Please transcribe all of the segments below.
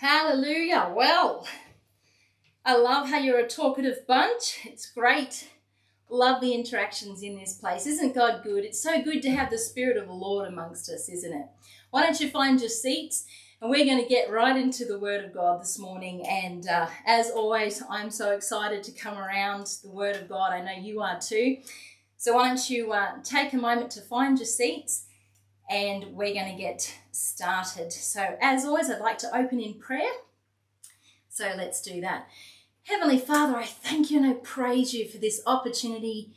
Hallelujah. Well, I love how you're a talkative bunch. It's great. Love the interactions in this place. Isn't God good? It's so good to have the Spirit of the Lord amongst us, isn't it? Why don't you find your seats? And we're going to get right into the Word of God this morning. And uh, as always, I'm so excited to come around the Word of God. I know you are too. So why don't you uh, take a moment to find your seats and we're going to get started. So, as always, I'd like to open in prayer. So, let's do that. Heavenly Father, I thank you and I praise you for this opportunity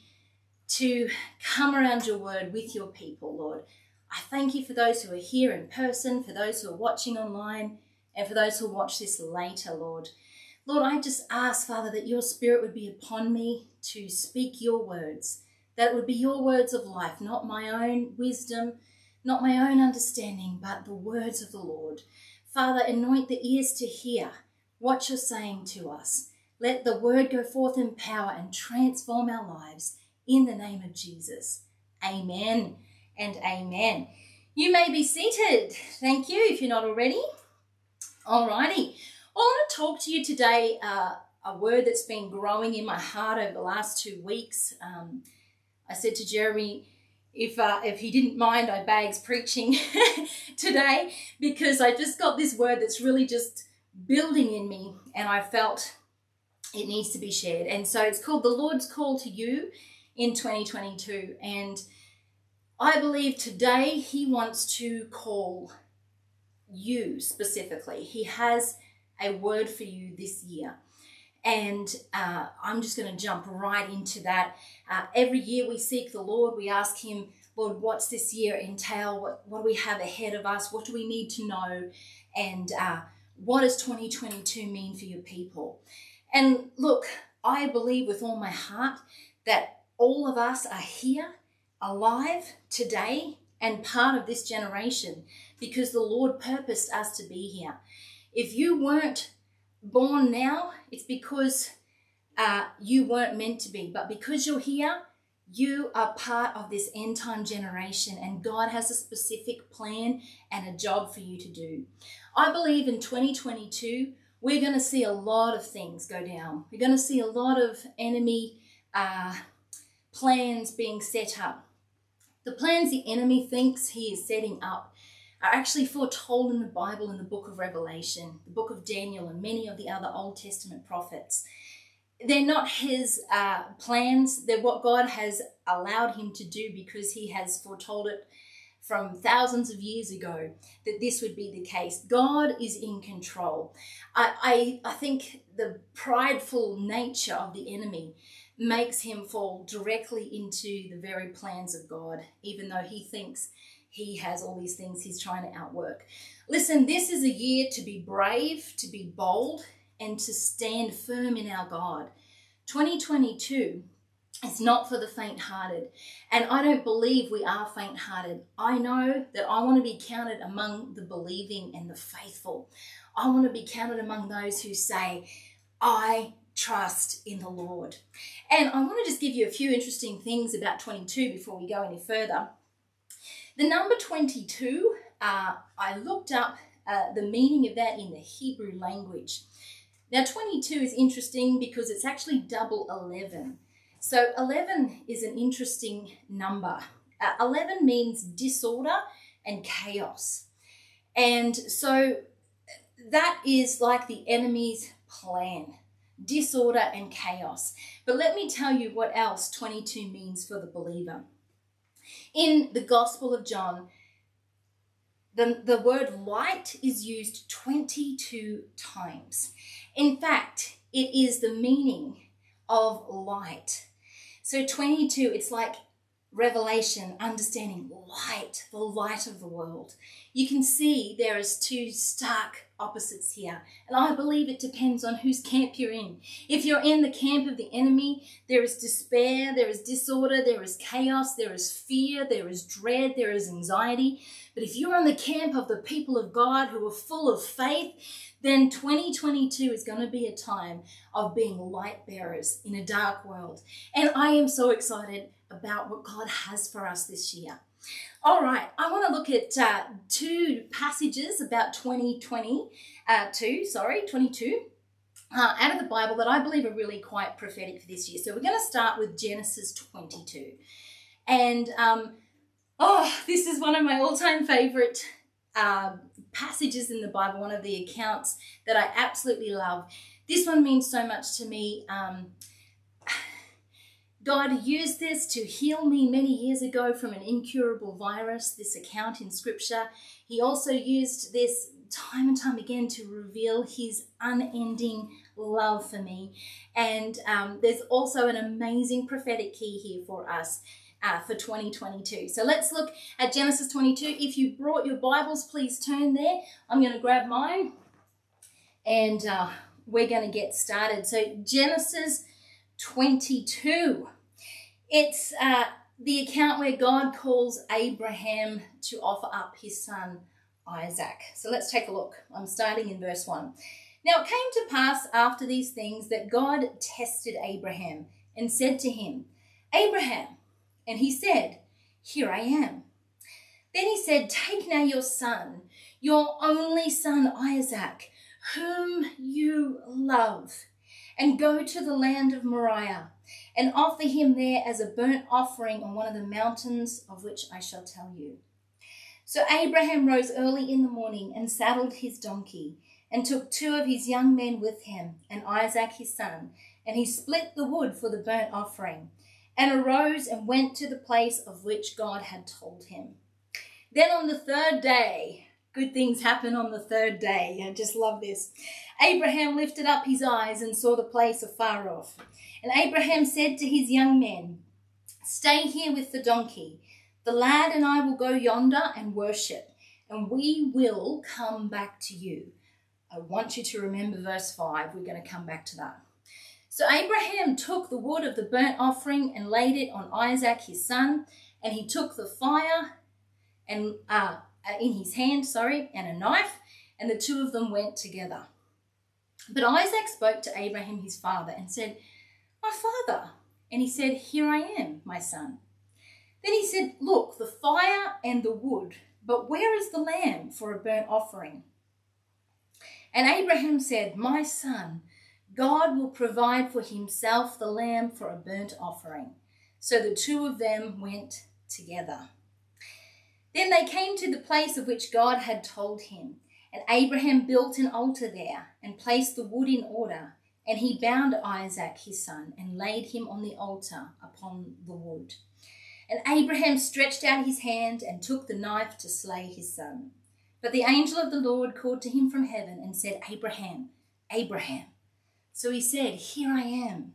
to come around your word with your people, Lord. I thank you for those who are here in person, for those who are watching online, and for those who watch this later, Lord. Lord, I just ask, Father, that your spirit would be upon me to speak your words, that would be your words of life, not my own wisdom, not my own understanding, but the words of the Lord. Father, anoint the ears to hear what you're saying to us. Let the word go forth in power and transform our lives in the name of Jesus. Amen and amen. You may be seated. Thank you if you're not already. Alrighty. I want to talk to you today uh, a word that's been growing in my heart over the last two weeks. Um, I said to Jeremy, if uh, if he didn't mind, I bags preaching today because I just got this word that's really just building in me, and I felt it needs to be shared. And so it's called the Lord's Call to You in 2022, and I believe today He wants to call you specifically. He has a word for you this year. And uh, I'm just going to jump right into that. Uh, every year we seek the Lord, we ask Him, Lord, what's this year entail? What, what do we have ahead of us? What do we need to know? And uh, what does 2022 mean for your people? And look, I believe with all my heart that all of us are here, alive today, and part of this generation because the Lord purposed us to be here. If you weren't born now, it's because uh, you weren't meant to be. But because you're here, you are part of this end time generation, and God has a specific plan and a job for you to do. I believe in 2022, we're going to see a lot of things go down. We're going to see a lot of enemy uh, plans being set up. The plans the enemy thinks he is setting up are actually foretold in the Bible in the book of Revelation, the book of Daniel, and many of the other Old Testament prophets. They're not his uh, plans, they're what God has allowed him to do because he has foretold it from thousands of years ago that this would be the case. God is in control. I, I, I think the prideful nature of the enemy makes him fall directly into the very plans of God, even though he thinks he has all these things he's trying to outwork. Listen, this is a year to be brave, to be bold, and to stand firm in our God. 2022 is not for the faint hearted. And I don't believe we are faint hearted. I know that I want to be counted among the believing and the faithful. I want to be counted among those who say, I trust in the Lord. And I want to just give you a few interesting things about 22 before we go any further. The number 22, uh, I looked up uh, the meaning of that in the Hebrew language. Now, 22 is interesting because it's actually double 11. So, 11 is an interesting number. Uh, 11 means disorder and chaos. And so, that is like the enemy's plan disorder and chaos. But let me tell you what else 22 means for the believer. In the Gospel of John, the, the word light is used 22 times. In fact, it is the meaning of light. So 22, it's like revelation, understanding light, the light of the world. You can see there is two stark opposites here. And I believe it depends on whose camp you're in. If you're in the camp of the enemy, there is despair, there is disorder, there is chaos, there is fear, there is dread, there is anxiety. But if you're in the camp of the people of God who are full of faith, then 2022 is going to be a time of being light bearers in a dark world. And I am so excited about what God has for us this year. All right, I want to look at uh, two passages about 2020, uh, two, sorry, 22, uh, out of the Bible that I believe are really quite prophetic for this year. So we're going to start with Genesis 22. And, um, oh, this is one of my all time favorite uh, passages in the Bible, one of the accounts that I absolutely love. This one means so much to me. Um, God used this to heal me many years ago from an incurable virus, this account in scripture. He also used this time and time again to reveal his unending love for me. And um, there's also an amazing prophetic key here for us. Uh, for 2022. So let's look at Genesis 22. If you brought your Bibles, please turn there. I'm going to grab mine and uh, we're going to get started. So, Genesis 22. It's uh, the account where God calls Abraham to offer up his son Isaac. So let's take a look. I'm starting in verse 1. Now it came to pass after these things that God tested Abraham and said to him, Abraham. And he said, Here I am. Then he said, Take now your son, your only son Isaac, whom you love, and go to the land of Moriah and offer him there as a burnt offering on one of the mountains of which I shall tell you. So Abraham rose early in the morning and saddled his donkey, and took two of his young men with him, and Isaac his son, and he split the wood for the burnt offering, and arose and went to the place of which God had told him. Then on the third day, good things happen on the third day. I just love this. Abraham lifted up his eyes and saw the place afar off. And Abraham said to his young men, Stay here with the donkey. The lad and I will go yonder and worship, and we will come back to you. I want you to remember verse 5. We're going to come back to that. So Abraham took the wood of the burnt offering and laid it on Isaac his son, and he took the fire and uh, Uh, in his hand, sorry, and a knife, and the two of them went together. But Isaac spoke to Abraham his father and said, My father. And he said, Here I am, my son. Then he said, Look, the fire and the wood, but where is the lamb for a burnt offering? And Abraham said, My son, God will provide for himself the lamb for a burnt offering. So the two of them went together. Then they came to the place of which God had told him. And Abraham built an altar there and placed the wood in order. And he bound Isaac his son and laid him on the altar upon the wood. And Abraham stretched out his hand and took the knife to slay his son. But the angel of the Lord called to him from heaven and said, Abraham, Abraham. So he said, Here I am.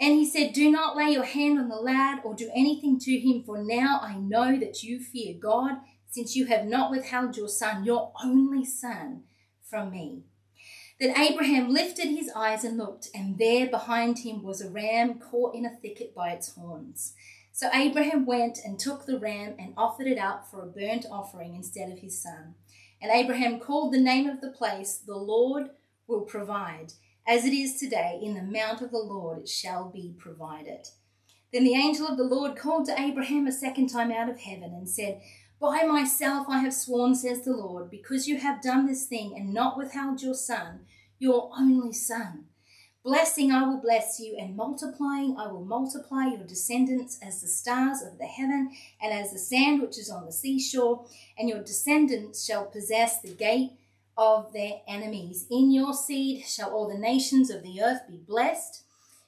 And he said, Do not lay your hand on the lad or do anything to him, for now I know that you fear God since you have not withheld your son, your only son, from me. Then Abraham lifted his eyes and looked, and there behind him was a ram caught in a thicket by its horns. So Abraham went and took the ram and offered it up for a burnt offering instead of his son. And Abraham called the name of the place, The Lord will provide. As it is today, in the mount of the Lord it shall be provided. Then the angel of the Lord called to Abraham a second time out of heaven and said, by myself I have sworn, says the Lord, because you have done this thing and not withheld your son, your only son. Blessing I will bless you, and multiplying I will multiply your descendants as the stars of the heaven and as the sand which is on the seashore, and your descendants shall possess the gate of their enemies. In your seed shall all the nations of the earth be blessed,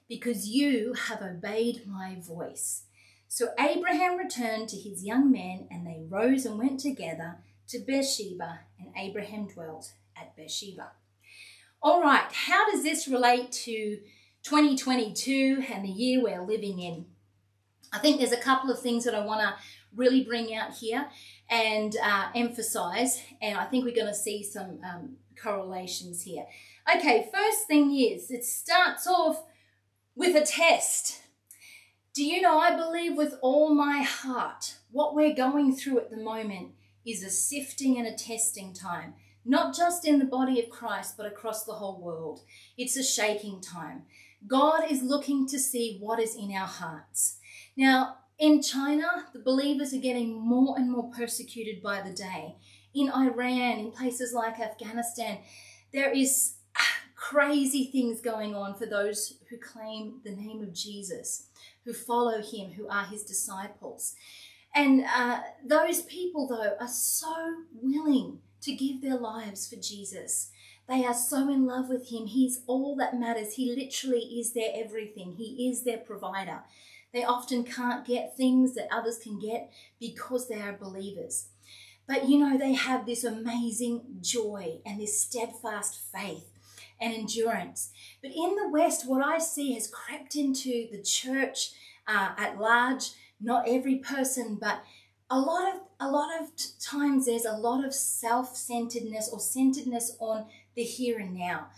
because you have obeyed my voice. So Abraham returned to his young men, and they rose and went together to Beersheba, and Abraham dwelt at Beersheba. All right, how does this relate to 2022 and the year we're living in? I think there's a couple of things that I want to really bring out here and uh, emphasize, and I think we're going to see some um, correlations here. Okay, first thing is it starts off with a test. Do you know, I believe with all my heart, what we're going through at the moment is a sifting and a testing time, not just in the body of Christ, but across the whole world. It's a shaking time. God is looking to see what is in our hearts. Now, In China, the believers are getting more and more persecuted by the day. In Iran, in places like Afghanistan, there is crazy things going on for those who claim the name of Jesus, who follow him, who are his disciples. And uh, those people, though, are so willing to give their lives for Jesus. They are so in love with him. He's all that matters. He literally is their everything, he is their provider. They often can't get things that others can get because they are believers. But you know, they have this amazing joy and this steadfast faith and endurance. But in the West, what I see has crept into the church uh, at large. Not every person, but a lot of a lot of times there's a lot of self-centeredness or centeredness on the here and now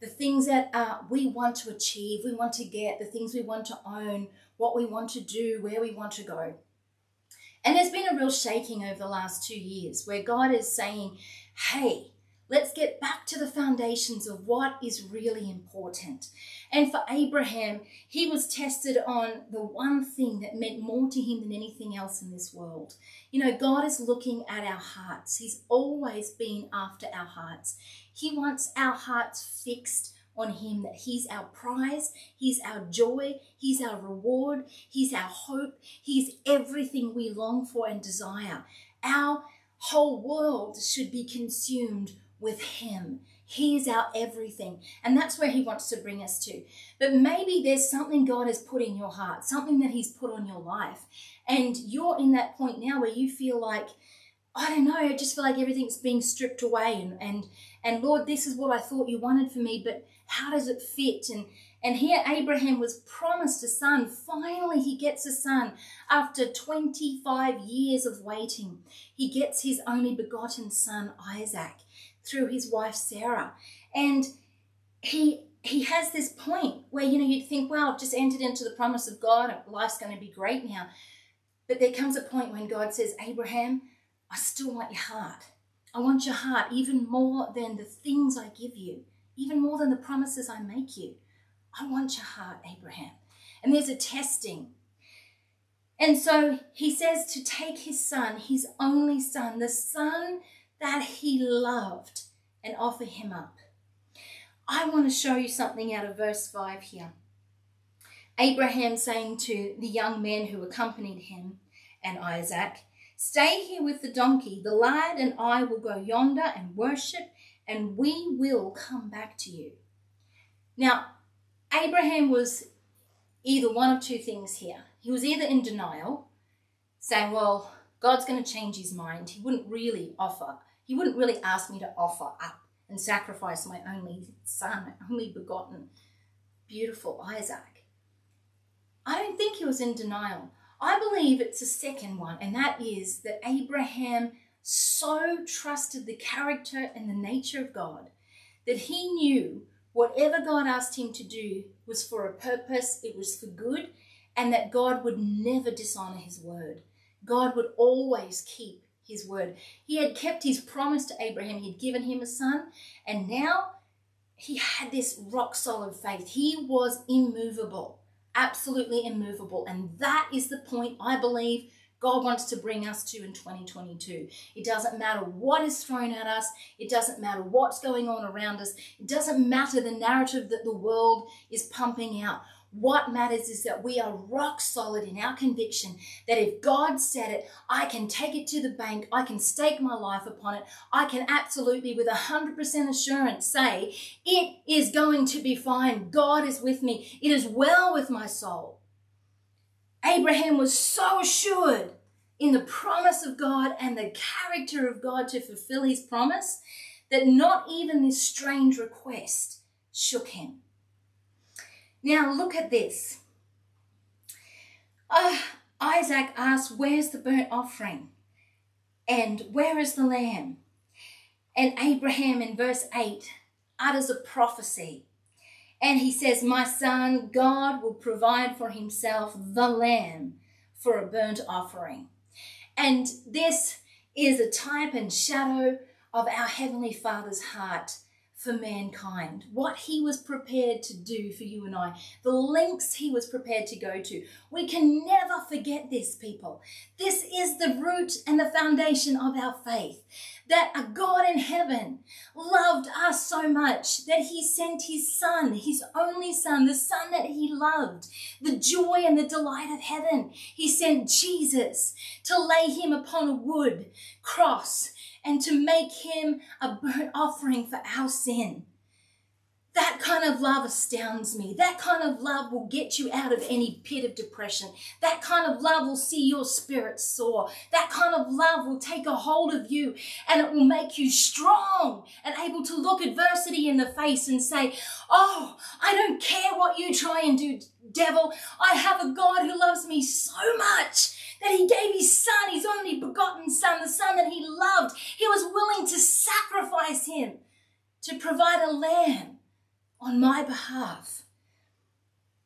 the things that uh, we want to achieve we want to get the things we want to own what we want to do where we want to go and there's been a real shaking over the last two years where god is saying hey Let's get back to the foundations of what is really important. And for Abraham, he was tested on the one thing that meant more to him than anything else in this world. You know, God is looking at our hearts, He's always been after our hearts. He wants our hearts fixed on Him, that He's our prize, He's our joy, He's our reward, He's our hope, He's everything we long for and desire. Our whole world should be consumed with Him. He is our everything. And that's where He wants to bring us to. But maybe there's something God has put in your heart, something that He's put on your life. And you're in that point now where you feel like, I don't know, I just feel like everything's being stripped away and and and Lord, this is what I thought you wanted for me, but how does it fit? And and here Abraham was promised a son. Finally, he gets a son after 25 years of waiting. He gets his only begotten son, Isaac through his wife Sarah. And he he has this point where you know you'd think, well, I've just entered into the promise of God, life's going to be great now. But there comes a point when God says, Abraham, I still want your heart. I want your heart even more than the things I give you, even more than the promises I make you. I want your heart, Abraham. And there's a testing. And so he says to take his son, his only son, the son that he loved and offer him up. I want to show you something out of verse 5 here. Abraham saying to the young men who accompanied him and Isaac, Stay here with the donkey. The lad and I will go yonder and worship, and we will come back to you. Now, Abraham was either one of two things here. He was either in denial, saying, Well, God's going to change his mind. He wouldn't really offer he wouldn't really ask me to offer up and sacrifice my only son, only begotten, beautiful Isaac. I don't think he was in denial. I believe it's a second one, and that is that Abraham so trusted the character and the nature of God that he knew whatever God asked him to do was for a purpose, it was for good, and that God would never dishonor his word. God would always keep his word. He had kept his promise to Abraham, he'd given him a son, and now he had this rock solid faith. He was immovable, absolutely immovable. And that is the point I believe God wants to bring us to in 2022. It doesn't matter what is thrown at us, it doesn't matter what's going on around us, it doesn't matter the narrative that the world is pumping out. What matters is that we are rock solid in our conviction that if God said it, I can take it to the bank, I can stake my life upon it, I can absolutely, with 100% assurance, say, It is going to be fine. God is with me. It is well with my soul. Abraham was so assured in the promise of God and the character of God to fulfill his promise that not even this strange request shook him. Now look at this. Uh, Isaac asks, Where's the burnt offering? And where is the lamb? And Abraham in verse 8 utters a prophecy. And he says, My son, God will provide for himself the lamb for a burnt offering. And this is a type and shadow of our Heavenly Father's heart for mankind, what he was prepared to do for you and I, the lengths he was prepared to go to. We can never forget this, people. This is the root and the foundation of our faith that a God in heaven loved us so much that he sent his son, his only son, the son that he loved, the joy and the delight of heaven. He sent Jesus to lay him upon a wood cross and to make him a burnt offering for our sin. That kind of love astounds me. That kind of love will get you out of any pit of depression. That kind of love will see your spirit soar. That kind of love will take a hold of you and it will make you strong and able to look adversity in the face and say, Oh, I don't care what you try and do, devil. I have a God who loves me so much that he gave his son, his only begotten son, the son that he loved. He was willing to sacrifice him to provide a lamb on my behalf.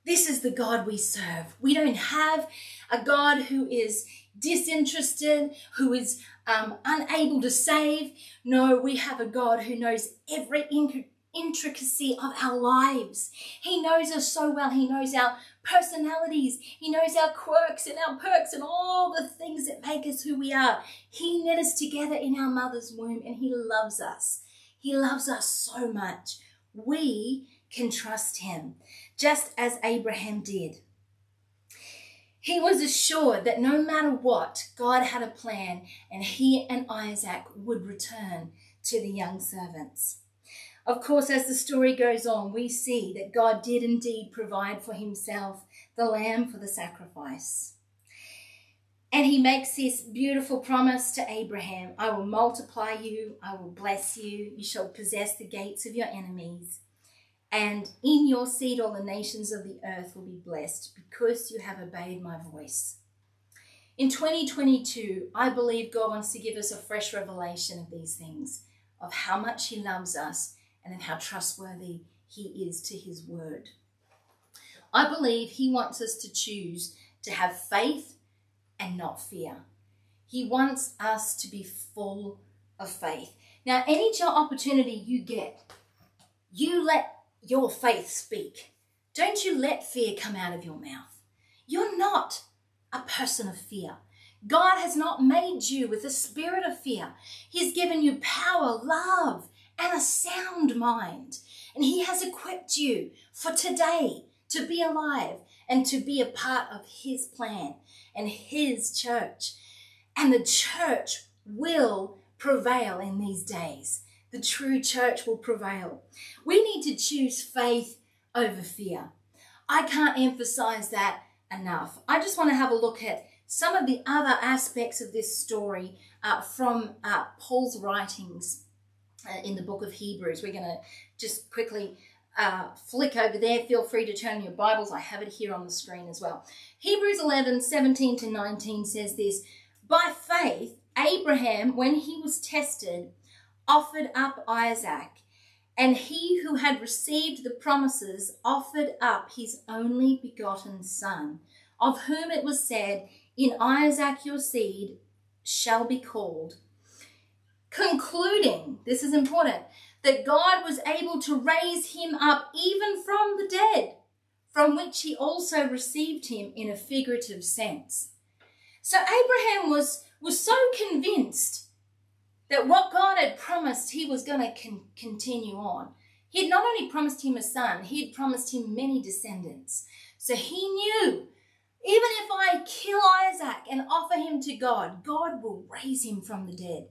This is the God we serve. We don't have a God who is disinterested, who is um, unable to save. No, we have a God who knows every intricacy of our lives. He knows us so well. He knows our personalities. He knows our quirks and our perks and all the things that make us who we are. He knit us together in our mother's womb and He loves us. He loves us so much we can trust him, just as Abraham did. He was assured that no matter what, God had a plan and he and Isaac would return to the young servants. Of course, as the story goes on, we see that God did indeed provide for himself the lamb for the sacrifice. And he makes this beautiful promise to Abraham I will multiply you, I will bless you, you shall possess the gates of your enemies. And in your seed, all the nations of the earth will be blessed because you have obeyed my voice. In 2022, I believe God wants to give us a fresh revelation of these things, of how much He loves us and of how trustworthy He is to His word. I believe He wants us to choose to have faith and not fear. He wants us to be full of faith. Now, any opportunity you get, you let your faith speak. Don't you let fear come out of your mouth. You're not a person of fear. God has not made you with a spirit of fear. He's given you power, love, and a sound mind. And He has equipped you for today to be alive and to be a part of His plan and His church. And the church will prevail in these days. The true church will prevail. We need to choose faith over fear. I can't emphasize that enough. I just want to have a look at some of the other aspects of this story uh, from uh, Paul's writings in the book of Hebrews. We're going to just quickly uh, flick over there. Feel free to turn your Bibles. I have it here on the screen as well. Hebrews 11 17 to 19 says this By faith, Abraham, when he was tested, offered up Isaac. And he who had received the promises offered up his only begotten son, of whom it was said, In Isaac your seed shall be called. Concluding, this is important, that God was able to raise him up even from the dead, from which he also received him in a figurative sense. So Abraham was, was so convinced that what God had promised, he was going to con- continue on. He had not only promised him a son, he had promised him many descendants. So he knew even if I kill Isaac and offer him to God, God will raise him from the dead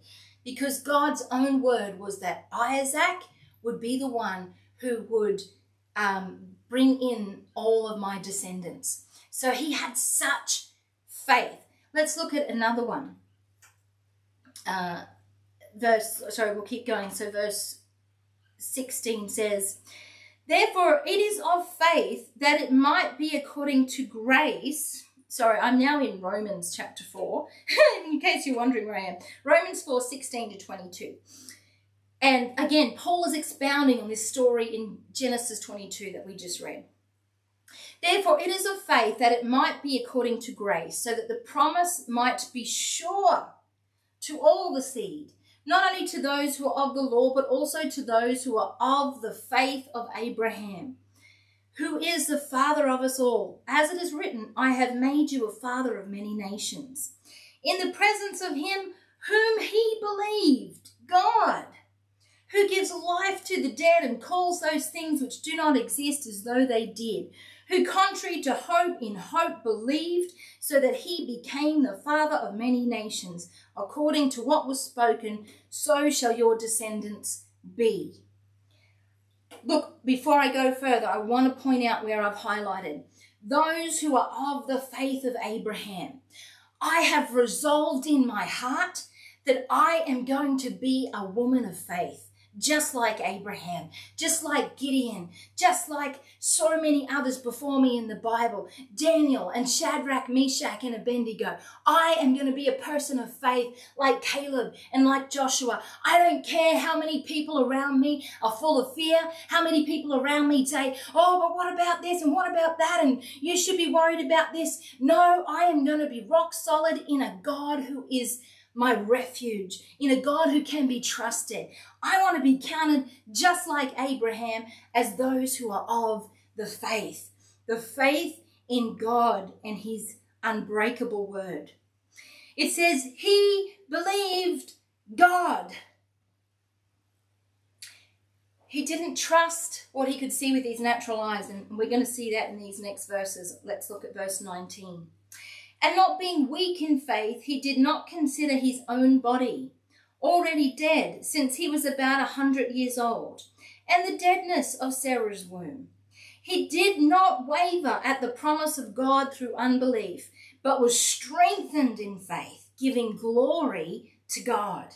because God's own word was that Isaac would be the one who would um, bring in all of my descendants. So he had such faith. Let's look at another one. Uh, verse, sorry, we'll keep going. So, verse 16 says, Therefore, it is of faith that it might be according to grace sorry, I'm now in Romans chapter 4, in case you're wondering where I am. Romans 4 16 to 22. And again, Paul is expounding on this story in Genesis 22 that we just read. Therefore, it is of faith that it might be according to grace, so that the promise might be sure to all the seed not only to those who are of the law, but also to those who are of the faith of Abraham, who is the father of us all. As it is written, I have made you a father of many nations. In the presence of him whom he believed, God, who gives life to the dead and calls those things which do not exist as though they did, who contrary to hope in hope believed, so that he became the father of many nations, according to what was spoken, so shall your descendants be. Look, before I go further, I want to point out where I've highlighted those who are of the faith of Abraham. I have resolved in my heart that I am going to be a woman of faith just like Abraham, just like Gideon, just like so many others before me in the Bible, Daniel and Shadrach, Meshach, and Abednego. I am going to be a person of faith like Caleb and like Joshua. I don't care how many people around me are full of fear, how many people around me say, Oh, but what about this and what about that? And you should be worried about this. No, I am going to be rock solid in a God who is my refuge, in a God who can be trusted. I want to be counted just like Abraham as those who are of the faith, the faith in God and his unbreakable word. It says, He believed God. He didn't trust what he could see with his natural eyes, and we're going to see that in these next verses. Let's look at verse 19. And not being weak in faith, he did not consider his own body. Already dead since he was about a hundred years old, and the deadness of Sarah's womb. He did not waver at the promise of God through unbelief, but was strengthened in faith, giving glory to God,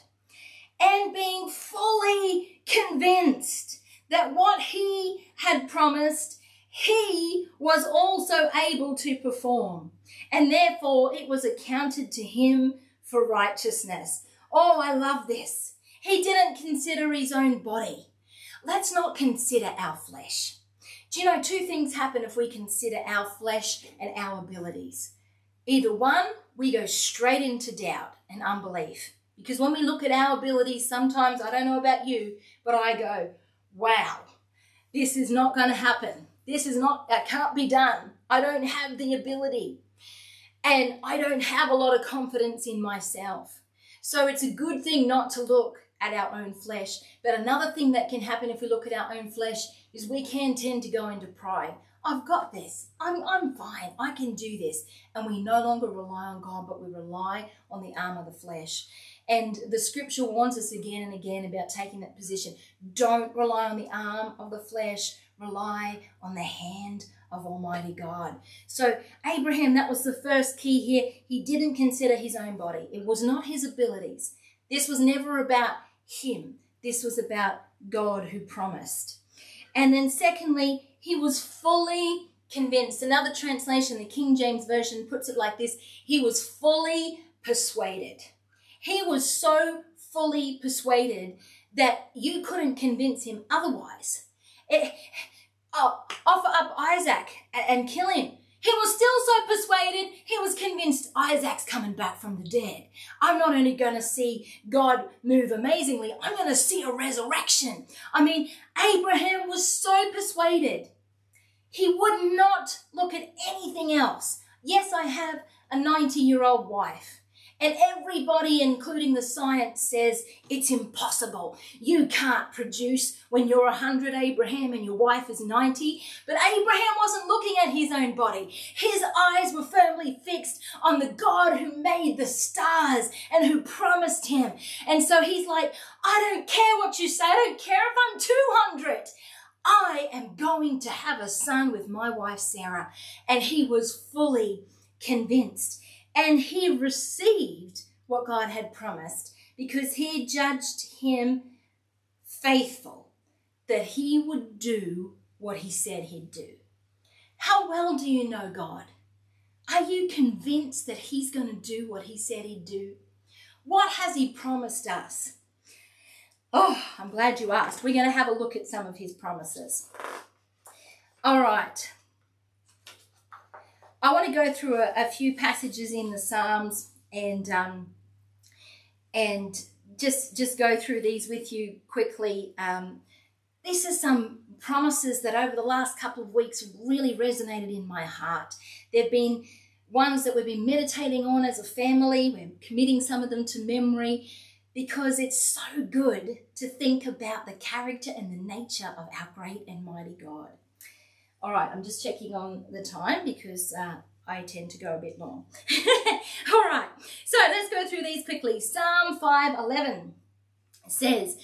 and being fully convinced that what he had promised, he was also able to perform and therefore it was accounted to him for righteousness. Oh, I love this. He didn't consider his own body. Let's not consider our flesh. Do you know two things happen if we consider our flesh and our abilities? Either one, we go straight into doubt and unbelief. Because when we look at our abilities, sometimes, I don't know about you, but I go, wow, this is not going to happen. This is not, that can't be done. I don't have the ability and I don't have a lot of confidence in myself. So it's a good thing not to look at our own flesh. But another thing that can happen if we look at our own flesh is we can tend to go into pride. I've got this. I'm, I'm fine. I can do this. And we no longer rely on God, but we rely on the arm of the flesh. And the scripture warns us again and again about taking that position. Don't rely on the arm of the flesh, rely on the hand of Almighty God. So, Abraham, that was the first key here. He didn't consider his own body, it was not his abilities. This was never about him, this was about God who promised. And then, secondly, he was fully convinced. Another translation, the King James Version, puts it like this He was fully persuaded. He was so fully persuaded that you couldn't convince him otherwise. Oh, offer up Isaac and kill him. He was still so persuaded, he was convinced Isaac's coming back from the dead. I'm not only going to see God move amazingly, I'm going to see a resurrection. I mean, Abraham was so persuaded. He would not look at anything else. Yes, I have a 90 year old wife. And everybody, including the science, says it's impossible. You can't produce when you're 100, Abraham, and your wife is 90. But Abraham wasn't looking at his own body. His eyes were firmly fixed on the God who made the stars and who promised him. And so he's like, I don't care what you say. I don't care if I'm 200. I am going to have a son with my wife Sarah. And he was fully convinced. And he received what God had promised because he judged him faithful that he would do what he said he'd do. How well do you know God? Are you convinced that he's going to do what he said he'd do? What has he promised us? Oh, I'm glad you asked. We're going to have a look at some of his promises. All right. I want to go through a, a few passages in the Psalms and um, and just just go through these with you quickly. Um, these are some promises that over the last couple of weeks really resonated in my heart. They've been ones that we've been meditating on as a family. We're committing some of them to memory because it's so good to think about the character and the nature of our great and mighty God. All right, I'm just checking on the time because uh, I tend to go a bit long. All right, so let's go through these quickly. Psalm 5:11 says,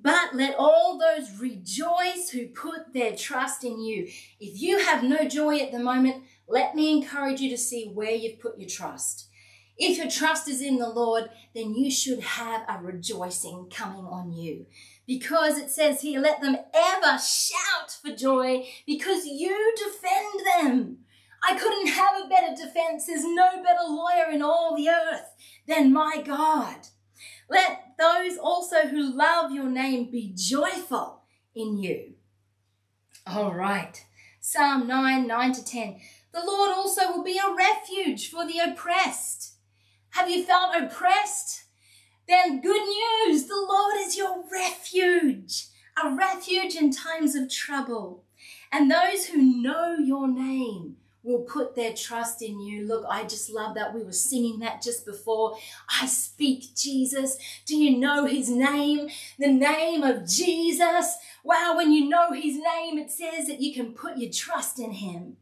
but let all those rejoice who put their trust in you. If you have no joy at the moment, let me encourage you to see where you've put your trust. If your trust is in the Lord, then you should have a rejoicing coming on you. Because it says here, let them ever shout for joy because you defend them. I couldn't have a better defense. There's no better lawyer in all the earth than my God. Let those also who love your name be joyful in you. All right. Psalm 9, 9 to 10. The Lord also will be a refuge for the oppressed. Have you felt oppressed? Then good news, the Lord is your refuge, a refuge in times of trouble. And those who know your name will put their trust in you. Look, I just love that. We were singing that just before. I speak Jesus. Do you know his name? The name of Jesus. Wow, when you know his name, it says that you can put your trust in him.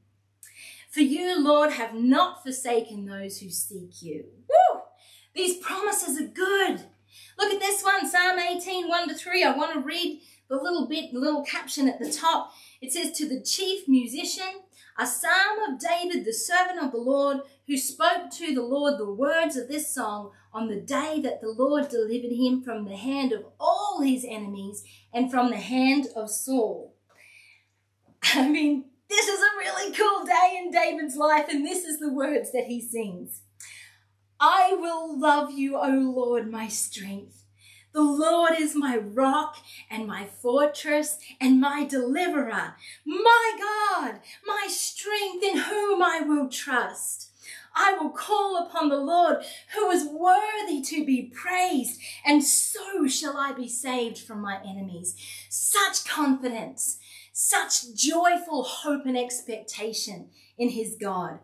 For you, Lord, have not forsaken those who seek you. Woo! These promises are good. Look at this one, Psalm 18, 1 to 3. I want to read the little bit, the little caption at the top. It says, To the chief musician, a psalm of David, the servant of the Lord, who spoke to the Lord the words of this song on the day that the Lord delivered him from the hand of all his enemies and from the hand of Saul. I mean, this is a really cool day in David's life, and this is the words that he sings I will love you, O Lord, my strength. The Lord is my rock and my fortress and my deliverer, my God, my strength in whom I will trust. I will call upon the Lord who is worthy to be praised, and so shall I be saved from my enemies. Such confidence such joyful hope and expectation in his God.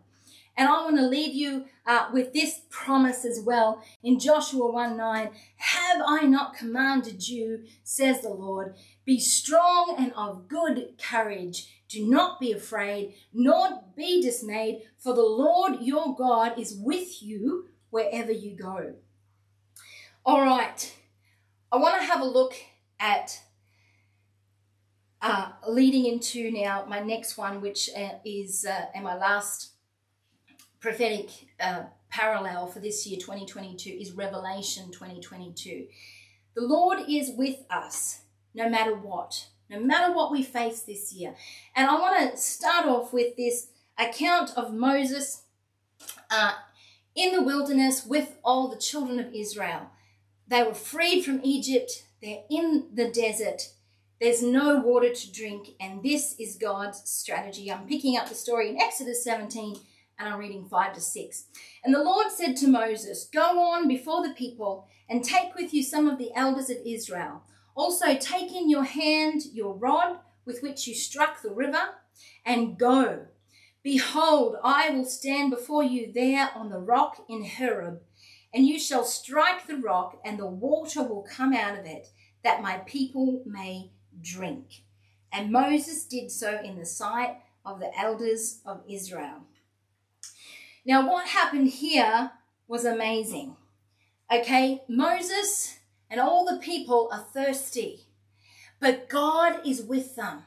And I want to leave you uh, with this promise as well in Joshua 1 9. Have I not commanded you, says the Lord, be strong and of good courage. Do not be afraid, nor be dismayed, for the Lord your God is with you wherever you go. All right, I want to have a look at uh, leading into now my next one, which uh, is uh, and my last prophetic uh, parallel for this year 2022 is Revelation 2022. The Lord is with us no matter what, no matter what we face this year. And I want to start off with this account of Moses uh, in the wilderness with all the children of Israel. They were freed from Egypt, they're in the desert there's no water to drink, and this is God's strategy. I'm picking up the story in Exodus 17 and I'm reading 5 to 6. And the Lord said to Moses, Go on before the people and take with you some of the elders of Israel. Also, take in your hand your rod with which you struck the river and go. Behold, I will stand before you there on the rock in Horeb, and you shall strike the rock, and the water will come out of it, that my people may drink. And Moses did so in the sight of the elders of Israel. Now, what happened here was amazing. Okay, Moses and all the people are thirsty, but God is with them.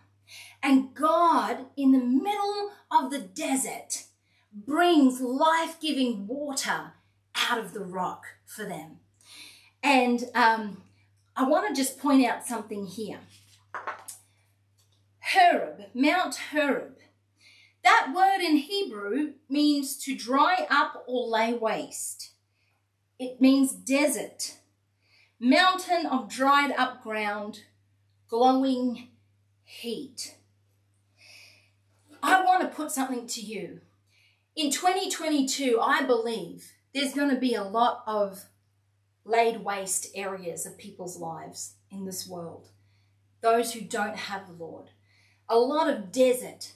And God, in the middle of the desert, brings life giving water out of the rock for them. And um, I want to just point out something here. Horeb, Mount Horeb. That word in Hebrew means to dry up or lay waste. It means desert, mountain of dried up ground, glowing heat. I want to put something to you. In 2022, I believe there's going to be a lot of laid waste areas of people's lives in this world. Those who don't have the Lord. A lot of desert,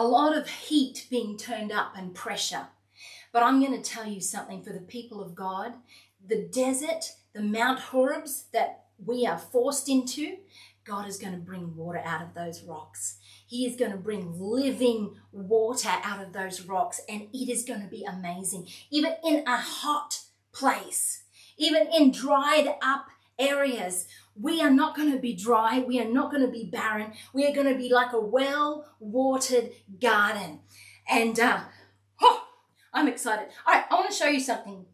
a lot of heat being turned up and pressure. But I'm going to tell you something for the people of God. The desert, the Mount Horebs that we are forced into, God is going to bring water out of those rocks. He is going to bring living water out of those rocks, and it is going to be amazing. Even in a hot place, even in dried up areas, we are not going to be dry. We are not going to be barren. We are going to be like a well watered garden. And uh, oh, I'm excited. All right, I want to show you something.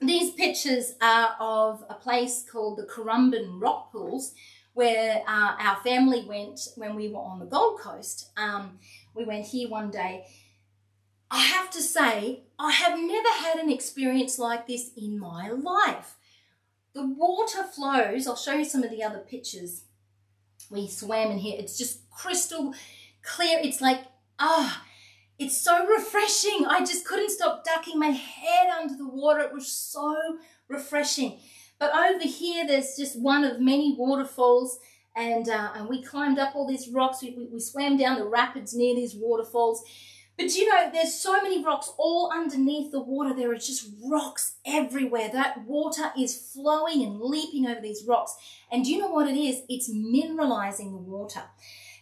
These pictures are of a place called the Currumbin Rock Pools, where uh, our family went when we were on the Gold Coast. Um, we went here one day. I have to say, I have never had an experience like this in my life. The water flows, I'll show you some of the other pictures. We swam in here, it's just crystal clear. It's like, ah, oh, it's so refreshing. I just couldn't stop ducking my head under the water. It was so refreshing. But over here, there's just one of many waterfalls, and uh, and we climbed up all these rocks. We, we, we swam down the rapids near these waterfalls. But you know, there's so many rocks all underneath the water. There are just rocks everywhere. That water is flowing and leaping over these rocks. And do you know what it is? It's mineralizing the water.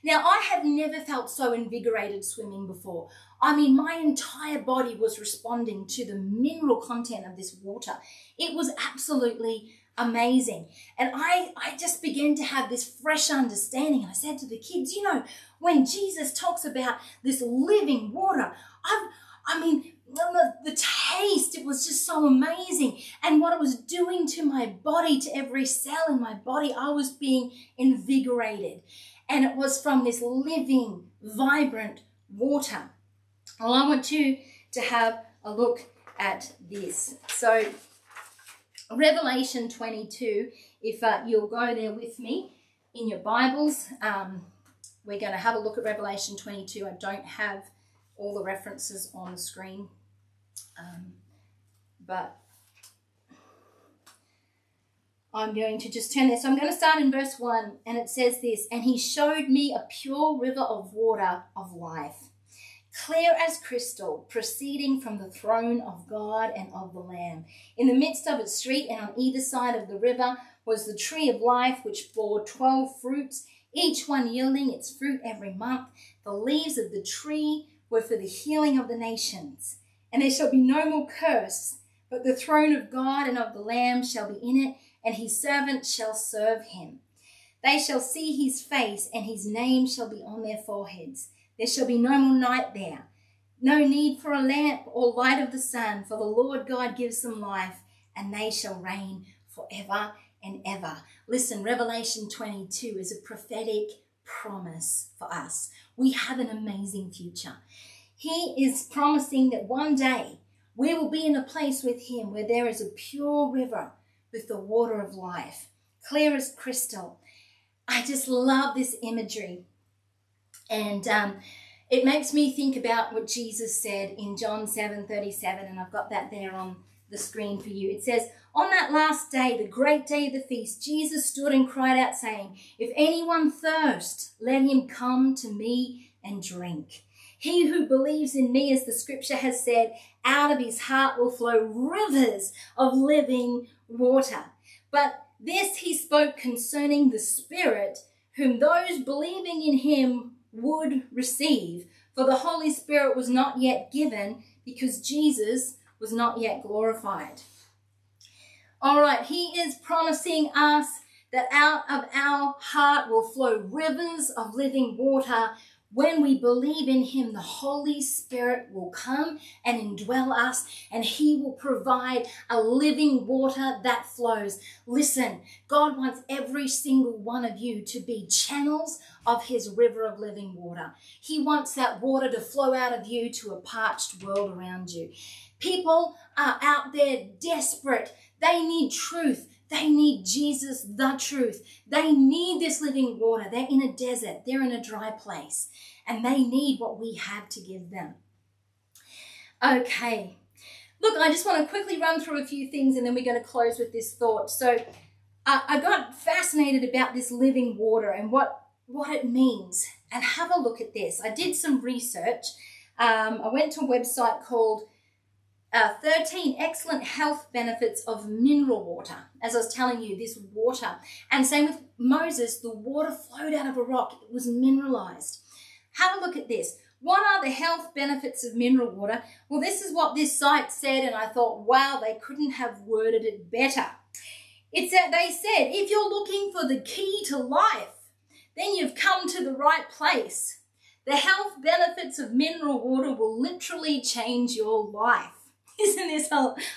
Now, I have never felt so invigorated swimming before. I mean, my entire body was responding to the mineral content of this water. It was absolutely amazing. And I, I just began to have this fresh understanding. And I said to the kids, you know, when Jesus talks about this living water, I've, I mean, the, the taste, it was just so amazing. And what it was doing to my body, to every cell in my body, I was being invigorated. And it was from this living, vibrant water. Well, I want you to have a look at this. So, Revelation 22, if uh, you'll go there with me in your Bibles, um, we're going to have a look at Revelation 22. I don't have all the references on the screen, um, but I'm going to just turn there. So I'm going to start in verse 1, and it says this And he showed me a pure river of water of life clear as crystal, proceeding from the throne of God and of the Lamb. In the midst of its street and on either side of the river was the tree of life, which bore twelve fruits, each one yielding its fruit every month. The leaves of the tree were for the healing of the nations. And there shall be no more curse, but the throne of God and of the Lamb shall be in it, and his servants shall serve him. They shall see his face, and his name shall be on their foreheads. There shall be no more night there, no need for a lamp or light of the sun, for the Lord God gives them life, and they shall reign forever and ever. Listen, Revelation 22 is a prophetic promise for us. We have an amazing future. He is promising that one day we will be in a place with Him where there is a pure river with the water of life, clear as crystal. I just love this imagery. And um, it makes me think about what Jesus said in John 7 37, and I've got that there on the screen for you. It says, On that last day, the great day of the feast, Jesus stood and cried out, saying, If anyone thirst, let him come to me and drink. He who believes in me, as the scripture has said, out of his heart will flow rivers of living water. But this he spoke concerning the Spirit, whom those believing in him would receive, for the Holy Spirit was not yet given because Jesus was not yet glorified. All right, he is promising us that out of our heart will flow rivers of living water when we believe in Him, the Holy Spirit will come and indwell us, and He will provide a living water that flows. Listen, God wants every single one of you to be channels of His river of living water. He wants that water to flow out of you to a parched world around you. People are out there desperate. They need truth. They need Jesus, the truth. They need this living water. They're in a desert, they're in a dry place, and they need what we have to give them. Okay, look, I just want to quickly run through a few things and then we're going to close with this thought. So uh, I got fascinated about this living water and what, what it means. And have a look at this. I did some research. Um, I went to a website called uh, 13 excellent health benefits of mineral water. As I was telling you, this water. And same with Moses, the water flowed out of a rock. It was mineralized. Have a look at this. What are the health benefits of mineral water? Well, this is what this site said, and I thought, wow, they couldn't have worded it better. It's that they said, if you're looking for the key to life, then you've come to the right place. The health benefits of mineral water will literally change your life. Isn't this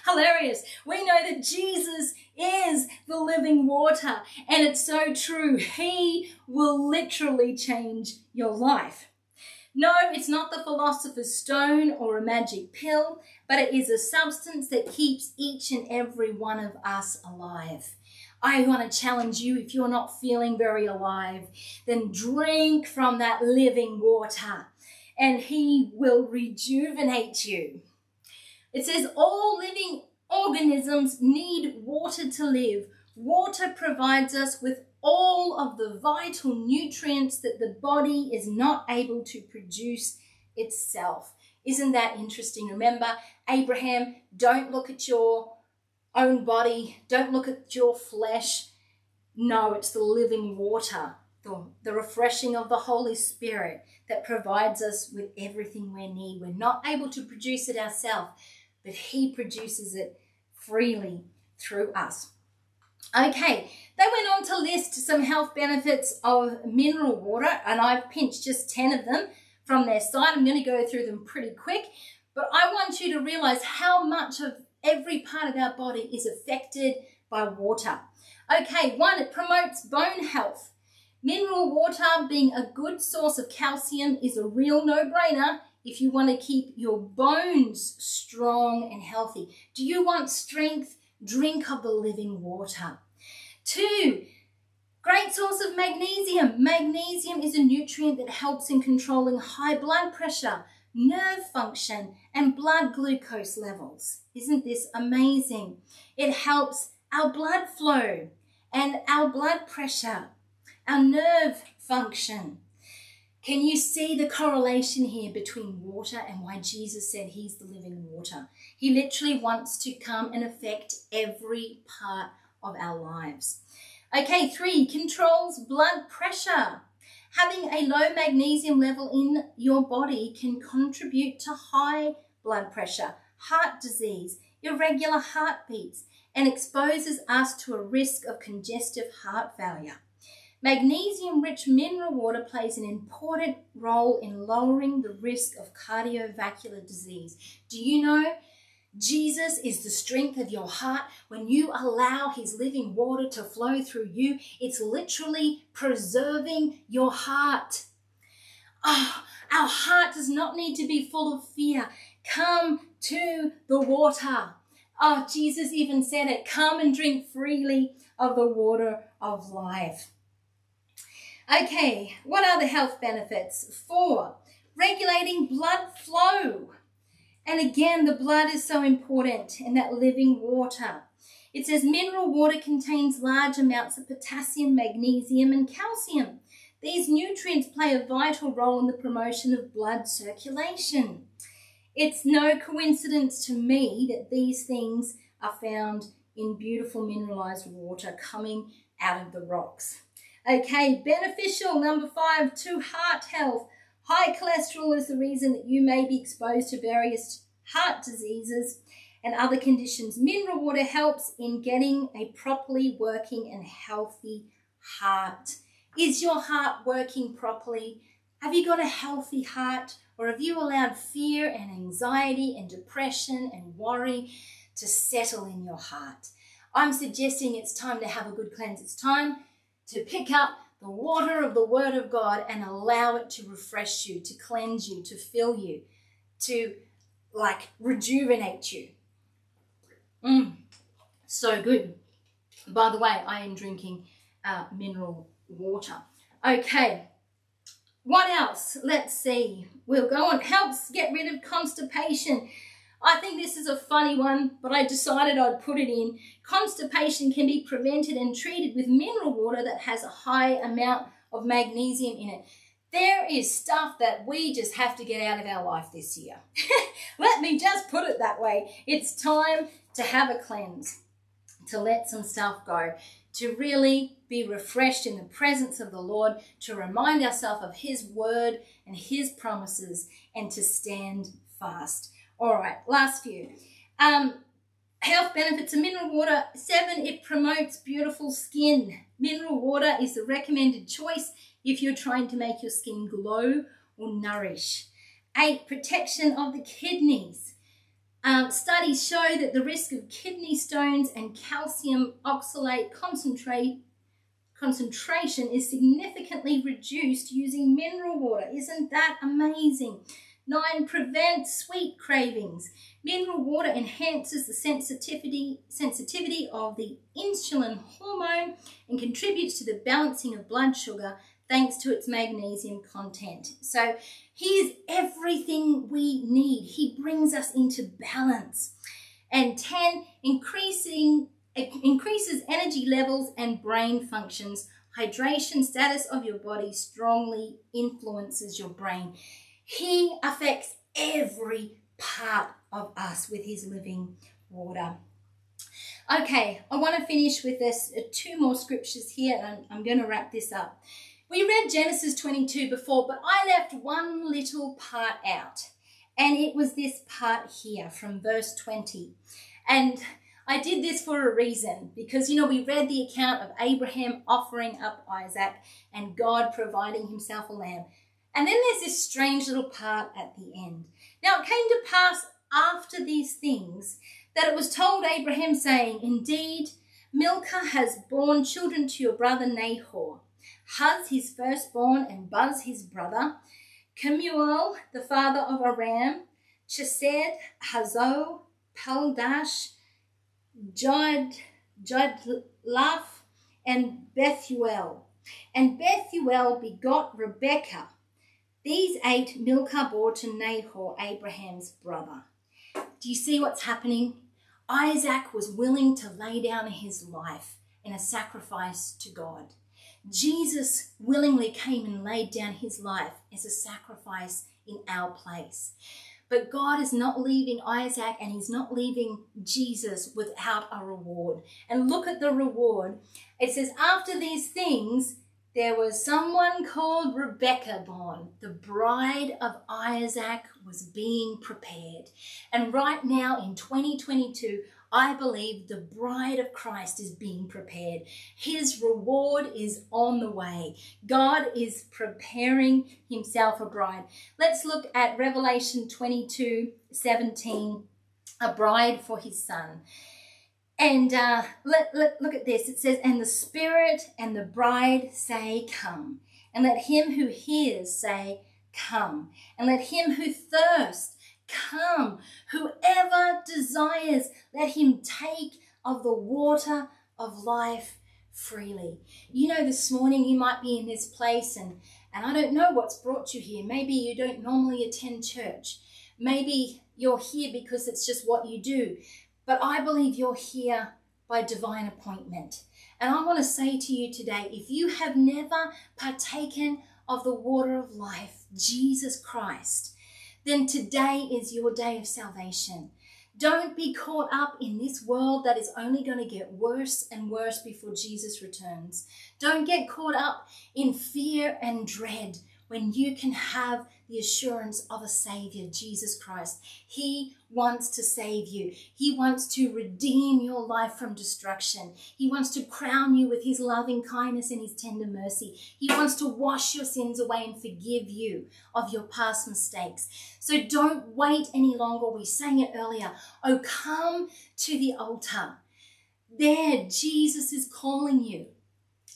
hilarious? We know that Jesus is the living water, and it's so true. He will literally change your life. No, it's not the philosopher's stone or a magic pill, but it is a substance that keeps each and every one of us alive. I want to challenge you if you're not feeling very alive, then drink from that living water and He will rejuvenate you. It says all living organisms need water to live. Water provides us with all of the vital nutrients that the body is not able to produce itself. Isn't that interesting? Remember, Abraham, don't look at your own body, don't look at your flesh. No, it's the living water, the, the refreshing of the Holy Spirit that provides us with everything we need. We're not able to produce it ourselves, but He produces it freely through us. Okay, they went on to list some health benefits of mineral water, and I've pinched just 10 of them from their site. I'm going to go through them pretty quick, but I want you to realize how much of every part of our body is affected by water. Okay, one, it promotes bone health. Mineral water being a good source of calcium is a real no-brainer if you want to keep your bones strong and healthy. Do you want strength? Drink of the living water. Two, great source of magnesium. Magnesium is a nutrient that helps in controlling high blood pressure, nerve function, and blood glucose levels. Isn't this amazing? It helps our blood flow and our blood pressure, our nerve function. Can you see the correlation here between water and why Jesus said he's the living water? He literally wants to come and affect every part of our lives. Okay, three, controls blood pressure. Having a low magnesium level in your body can contribute to high blood pressure, heart disease, irregular heartbeats, and exposes us to a risk of congestive heart failure. Magnesium rich mineral water plays an important role in lowering the risk of cardiovascular disease. Do you know Jesus is the strength of your heart. When you allow His living water to flow through you, it's literally preserving your heart. Oh, our heart does not need to be full of fear. Come to the water. Oh, Jesus even said it come and drink freely of the water of life. Okay, what are the health benefits? Four, regulating blood flow. And again, the blood is so important in that living water. It says mineral water contains large amounts of potassium, magnesium, and calcium. These nutrients play a vital role in the promotion of blood circulation. It's no coincidence to me that these things are found in beautiful mineralized water coming out of the rocks. Okay, beneficial, number five, to heart health. High cholesterol is the reason that you may be exposed to various heart diseases and other conditions. Mineral water helps in getting a properly working and healthy heart. Is your heart working properly? Have you got a healthy heart? Or have you allowed fear and anxiety and depression and worry to settle in your heart? I'm suggesting it's time to have a good cleanse. It's time to pick up the water of the Word of God and allow it to refresh you, to cleanse you, to fill you, to like rejuvenate you. Mm, so good. By the way, I am drinking uh, mineral water. Okay, what else? Let's see. We'll go on. Helps get rid of constipation. I think this is a funny one, but I decided I'd put it in. Constipation can be prevented and treated with mineral water that has a high amount of magnesium in it. There is stuff that we just have to get out of our life this year. let me just put it that way. It's time to have a cleanse, to let some stuff go, to really be refreshed in the presence of the Lord, to remind ourselves of His word and His promises, and to stand fast. All right, last few. Um, health benefits of mineral water. Seven, it promotes beautiful skin. Mineral water is the recommended choice if you're trying to make your skin glow or nourish. Eight, protection of the kidneys. Um, studies show that the risk of kidney stones and calcium oxalate concentrate concentration is significantly reduced using mineral water. Isn't that amazing? Nine, prevent sweet cravings. Mineral water enhances the sensitivity, sensitivity of the insulin hormone and contributes to the balancing of blood sugar thanks to its magnesium content. So here's everything we need. He brings us into balance. And 10, increasing increases energy levels and brain functions. Hydration status of your body strongly influences your brain. He affects every part of us with his living water. Okay, I want to finish with this uh, two more scriptures here, and I'm going to wrap this up. We read Genesis 22 before, but I left one little part out, and it was this part here from verse 20. And I did this for a reason because, you know, we read the account of Abraham offering up Isaac and God providing himself a lamb. And then there's this strange little part at the end. Now, it came to pass after these things that it was told Abraham, saying, Indeed, Milcah has borne children to your brother Nahor. Huz his firstborn, and Buz his brother, Kemuel the father of Aram, Chesed, Hazo, Paldash, Jod, Jodlaph, and Bethuel. And Bethuel begot Rebekah. These eight Milcah bore to Nahor, Abraham's brother. Do you see what's happening? Isaac was willing to lay down his life in a sacrifice to God. Jesus willingly came and laid down his life as a sacrifice in our place. But God is not leaving Isaac and he's not leaving Jesus without a reward. And look at the reward. It says, After these things, there was someone called Rebecca born. The bride of Isaac was being prepared. And right now in 2022, I believe the bride of Christ is being prepared. His reward is on the way. God is preparing himself a bride. Let's look at Revelation 22 17, a bride for his son. And uh, let, let, look at this. It says, And the Spirit and the bride say, Come. And let him who hears say, Come. And let him who thirsts Come, whoever desires, let him take of the water of life freely. You know, this morning you might be in this place and, and I don't know what's brought you here. Maybe you don't normally attend church. Maybe you're here because it's just what you do. But I believe you're here by divine appointment. And I want to say to you today if you have never partaken of the water of life, Jesus Christ, then today is your day of salvation. Don't be caught up in this world that is only going to get worse and worse before Jesus returns. Don't get caught up in fear and dread when you can have the assurance of a Savior, Jesus Christ. He wants to save you. He wants to redeem your life from destruction. He wants to crown you with His loving kindness and His tender mercy. He wants to wash your sins away and forgive you of your past mistakes. So don't wait any longer. We sang it earlier. Oh, come to the altar. There, Jesus is calling you.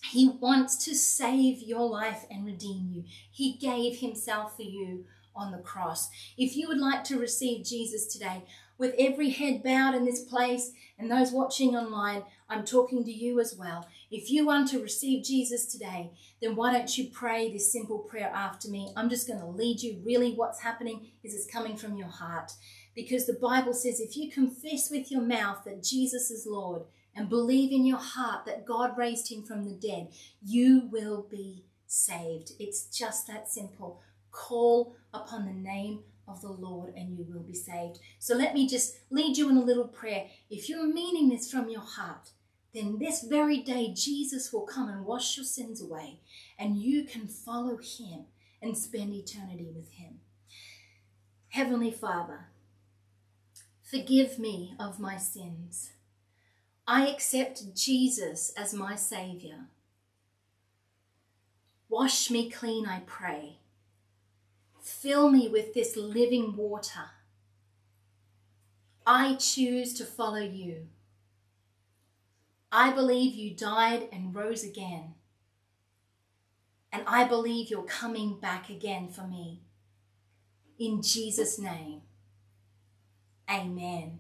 He wants to save your life and redeem you. He gave himself for you on the cross. If you would like to receive Jesus today, with every head bowed in this place and those watching online, I'm talking to you as well. If you want to receive Jesus today, then why don't you pray this simple prayer after me? I'm just going to lead you. Really, what's happening is it's coming from your heart Because the Bible says if you confess with your mouth that Jesus is Lord and believe in your heart that God raised him from the dead, you will be saved. It's just that simple. Call upon the name of the Lord and you will be saved. So let me just lead you in a little prayer. If you're meaning this from your heart, then this very day Jesus will come and wash your sins away and you can follow him and spend eternity with him. Heavenly Father, forgive me of my sins. I accept Jesus as my Savior. Wash me clean, I pray. Fill me with this living water. I choose to follow you. I believe you died and rose again. And I believe you're coming back again for me. In Jesus' name, amen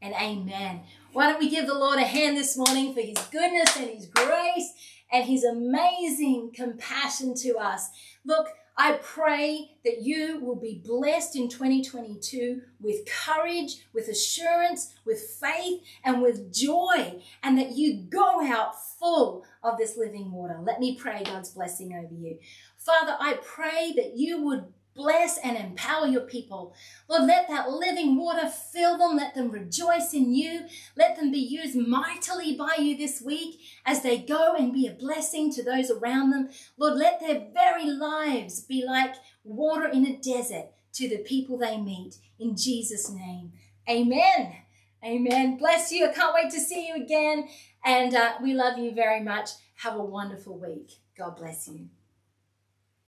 and amen. Why don't we give the Lord a hand this morning for his goodness and his grace and his amazing compassion to us? Look, I pray that you will be blessed in 2022 with courage, with assurance, with faith, and with joy, and that you go out full of this living water. Let me pray God's blessing over you. Father, I pray that you would bless and empower your people. Lord, let that living water fill them. Let them rejoice in you. Let them be used mightily by you this week as they go and be a blessing to those around them. Lord, let their very lives be like water in a desert to the people they meet. In Jesus' name, amen. Amen. Bless you. I can't wait to see you again. And uh, we love you very much. Have a wonderful week. God bless you.